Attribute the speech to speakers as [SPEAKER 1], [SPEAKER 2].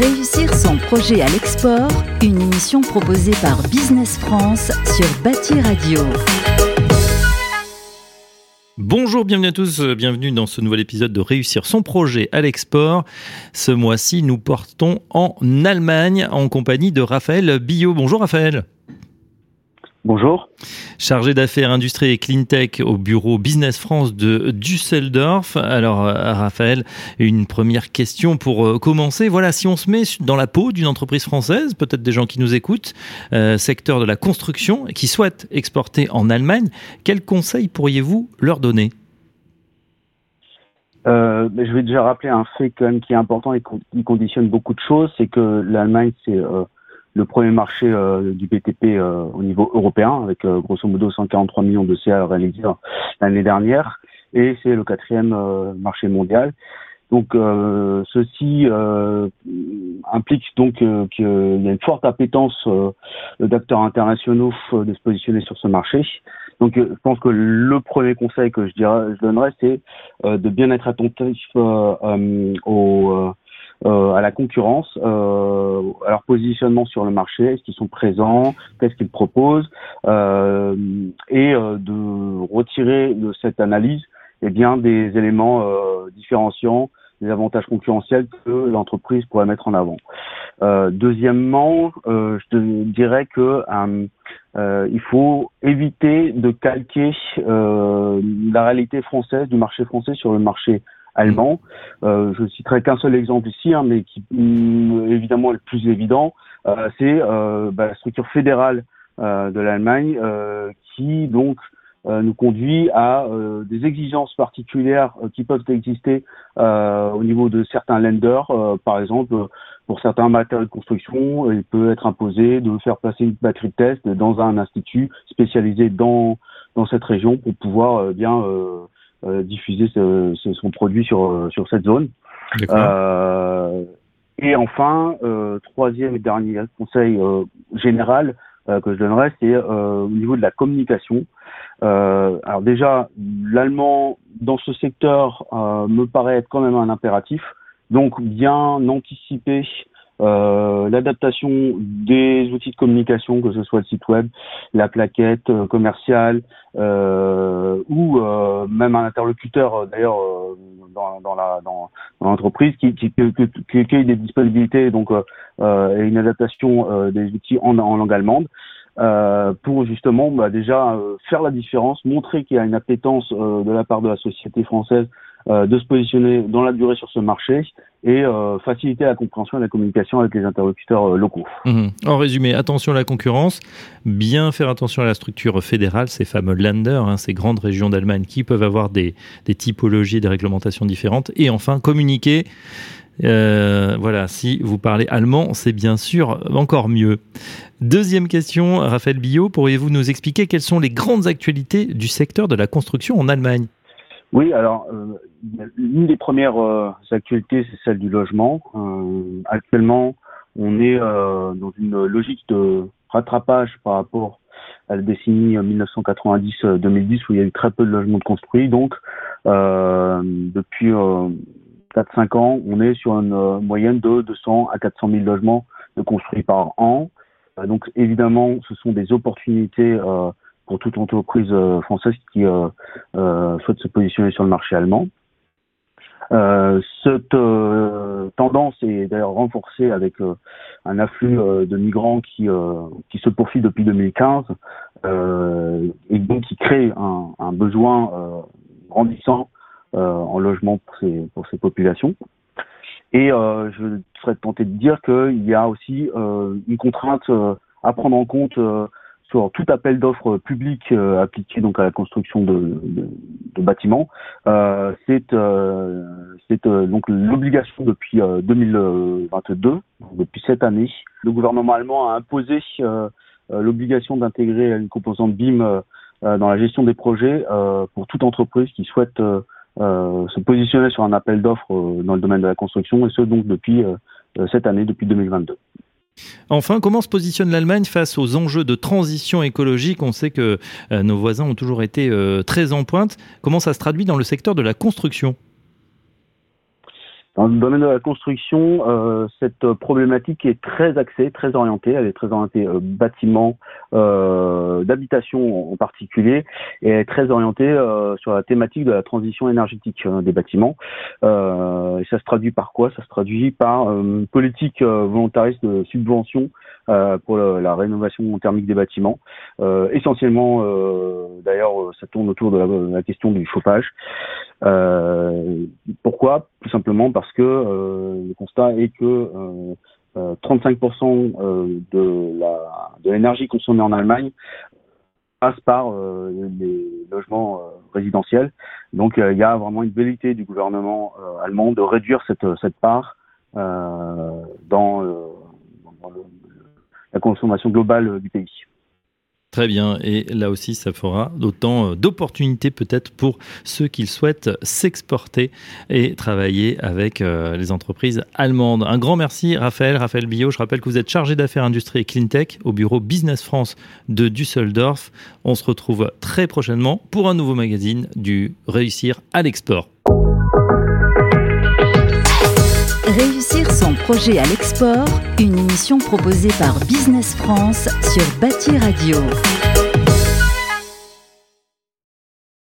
[SPEAKER 1] Réussir son projet à l'export, une émission proposée par Business France sur Bâti Radio.
[SPEAKER 2] Bonjour, bienvenue à tous, bienvenue dans ce nouvel épisode de Réussir son projet à l'export. Ce mois-ci, nous portons en Allemagne en compagnie de Raphaël Billot. Bonjour Raphaël.
[SPEAKER 3] Bonjour.
[SPEAKER 2] Chargé d'affaires industrie et cleantech au bureau Business France de Düsseldorf. Alors, euh, Raphaël, une première question pour euh, commencer. Voilà, si on se met dans la peau d'une entreprise française, peut-être des gens qui nous écoutent, euh, secteur de la construction, qui souhaitent exporter en Allemagne, quels conseils pourriez-vous leur donner?
[SPEAKER 3] Je vais déjà rappeler un fait quand même qui est important et qui conditionne beaucoup de choses, c'est que l'Allemagne, c'est le premier marché euh, du BTP euh, au niveau européen, avec euh, grosso modo 143 millions de CA réalisés l'année dernière, et c'est le quatrième marché mondial. Donc ceci implique donc qu'il y a une forte appétence d'acteurs internationaux de se positionner sur ce marché. Donc je pense que le premier conseil que je dirais, je donnerais, c'est de bien être attentif aux euh, à la concurrence, euh, à leur positionnement sur le marché, est-ce qu'ils sont présents, qu'est-ce qu'ils proposent, euh, et euh, de retirer de cette analyse eh bien, des éléments euh, différenciants, des avantages concurrentiels que l'entreprise pourrait mettre en avant. deuxièmement, je te dirais que il faut éviter de calquer la réalité française du marché français sur le marché allemand. Euh, je citerai qu'un seul exemple ici, hein, mais qui mm, évidemment est le plus évident, euh, c'est euh, bah, la structure fédérale de l'Allemagne qui donc nous conduit à des exigences particulières qui peuvent exister au niveau de certains lenders. par exemple, pour certains matériaux de construction, il peut être imposé de faire passer une batterie de test dans un institut spécialisé dans dans cette région pour pouvoir bien euh, diffuser ce, ce, son produit sur, euh, sur cette zone. Euh, et enfin, euh, troisième et dernier conseil général que je donnerais, c'est au niveau de la communication. alors déjà, l'allemand dans ce secteur me paraît être quand même un impératif. Donc bien anticiper euh, l'adaptation des outils de communication, que ce soit le site web, la plaquette euh, commerciale euh, ou même un interlocuteur d'ailleurs dans, l'entreprise qui, qui, qui, qui, ait des disponibilités donc et une adaptation des outils en, langue allemande. Pour justement bah, déjà faire la différence, montrer qu'il y a une appétence de la part de la société française de se positionner dans la durée sur ce marché et euh, faciliter la compréhension et la communication avec les interlocuteurs euh, locaux.
[SPEAKER 2] Mhm. En résumé, attention à la concurrence, bien faire attention à la structure fédérale, ces fameux Länder, hein, ces grandes régions d'Allemagne qui peuvent avoir des, des typologies, des réglementations différentes, et enfin communiquer. voilà, si vous parlez allemand, c'est bien sûr encore mieux. Deuxième question, Raphaël Billot, pourriez-vous nous expliquer quelles sont les grandes actualités du secteur de la construction en Allemagne?
[SPEAKER 3] Oui, alors euh, une des premières euh, actualités, c'est celle du logement. Euh, actuellement, on est dans une logique de rattrapage par rapport à la décennie 1990-2010 où il y a eu très peu de logements de construits. Donc, depuis 4-5 ans, on est sur une moyenne de 200 à 400 000 logements de construits par an. donc, évidemment, ce sont des opportunités pour toute entreprise euh, française qui euh, euh, souhaite se positionner sur le marché allemand. cette tendance est d'ailleurs renforcée avec un afflux de migrants qui, qui se poursuit depuis 2015 et donc qui crée un, besoin grandissant en logement pour ces, pour ces populations. Et je serais tenté de dire qu'il y a aussi une contrainte à prendre en compte sur tout appel d'offres public euh, appliqué donc à la construction de, de, de bâtiments. Euh, c'est euh, c'est euh, donc l'obligation depuis 2022, depuis cette année. Le gouvernement allemand a imposé l'obligation d'intégrer une composante BIM dans la gestion des projets pour toute entreprise qui souhaite se positionner sur un appel d'offres dans le domaine de la construction et ce donc depuis cette année, depuis 2022.
[SPEAKER 2] Enfin, comment se positionne l'Allemagne face aux enjeux de transition écologique? On sait que euh, nos voisins ont toujours été euh, très en pointe. Comment ça se traduit dans le secteur de la construction?
[SPEAKER 3] Dans le domaine de la construction, euh, cette problématique est très axée, très orientée. Elle est très orientée euh, bâtiment, euh, d'habitation en particulier, et elle est très orientée euh, sur la thématique de la transition énergétique euh, des bâtiments. et ça se traduit par quoi? Ça se traduit par une politique volontariste de subvention pour la, rénovation thermique des bâtiments. essentiellement, d'ailleurs, ça tourne autour de la, question du chauffage. pourquoi? Tout simplement parce que le constat est que 35% euh, euh, de la de l'énergie consommée en Allemagne passe par euh, les logements résidentiels. Donc il y a vraiment une velléité du gouvernement allemand de réduire cette cette part dans, dans la consommation globale du pays.
[SPEAKER 2] Très bien, et là aussi ça fera d'autant euh, d'opportunités peut-être pour ceux qui souhaitent s'exporter et travailler avec euh, les entreprises allemandes. Un grand merci Raphaël, Raphaël Billot, je rappelle que vous êtes chargé d'affaires industrie et cleantech au bureau Business France de Düsseldorf. On se retrouve très prochainement pour un nouveau magazine du Réussir à l'export.
[SPEAKER 1] Réussir son projet à l'export, une émission proposée par Business France sur Bâti Radio.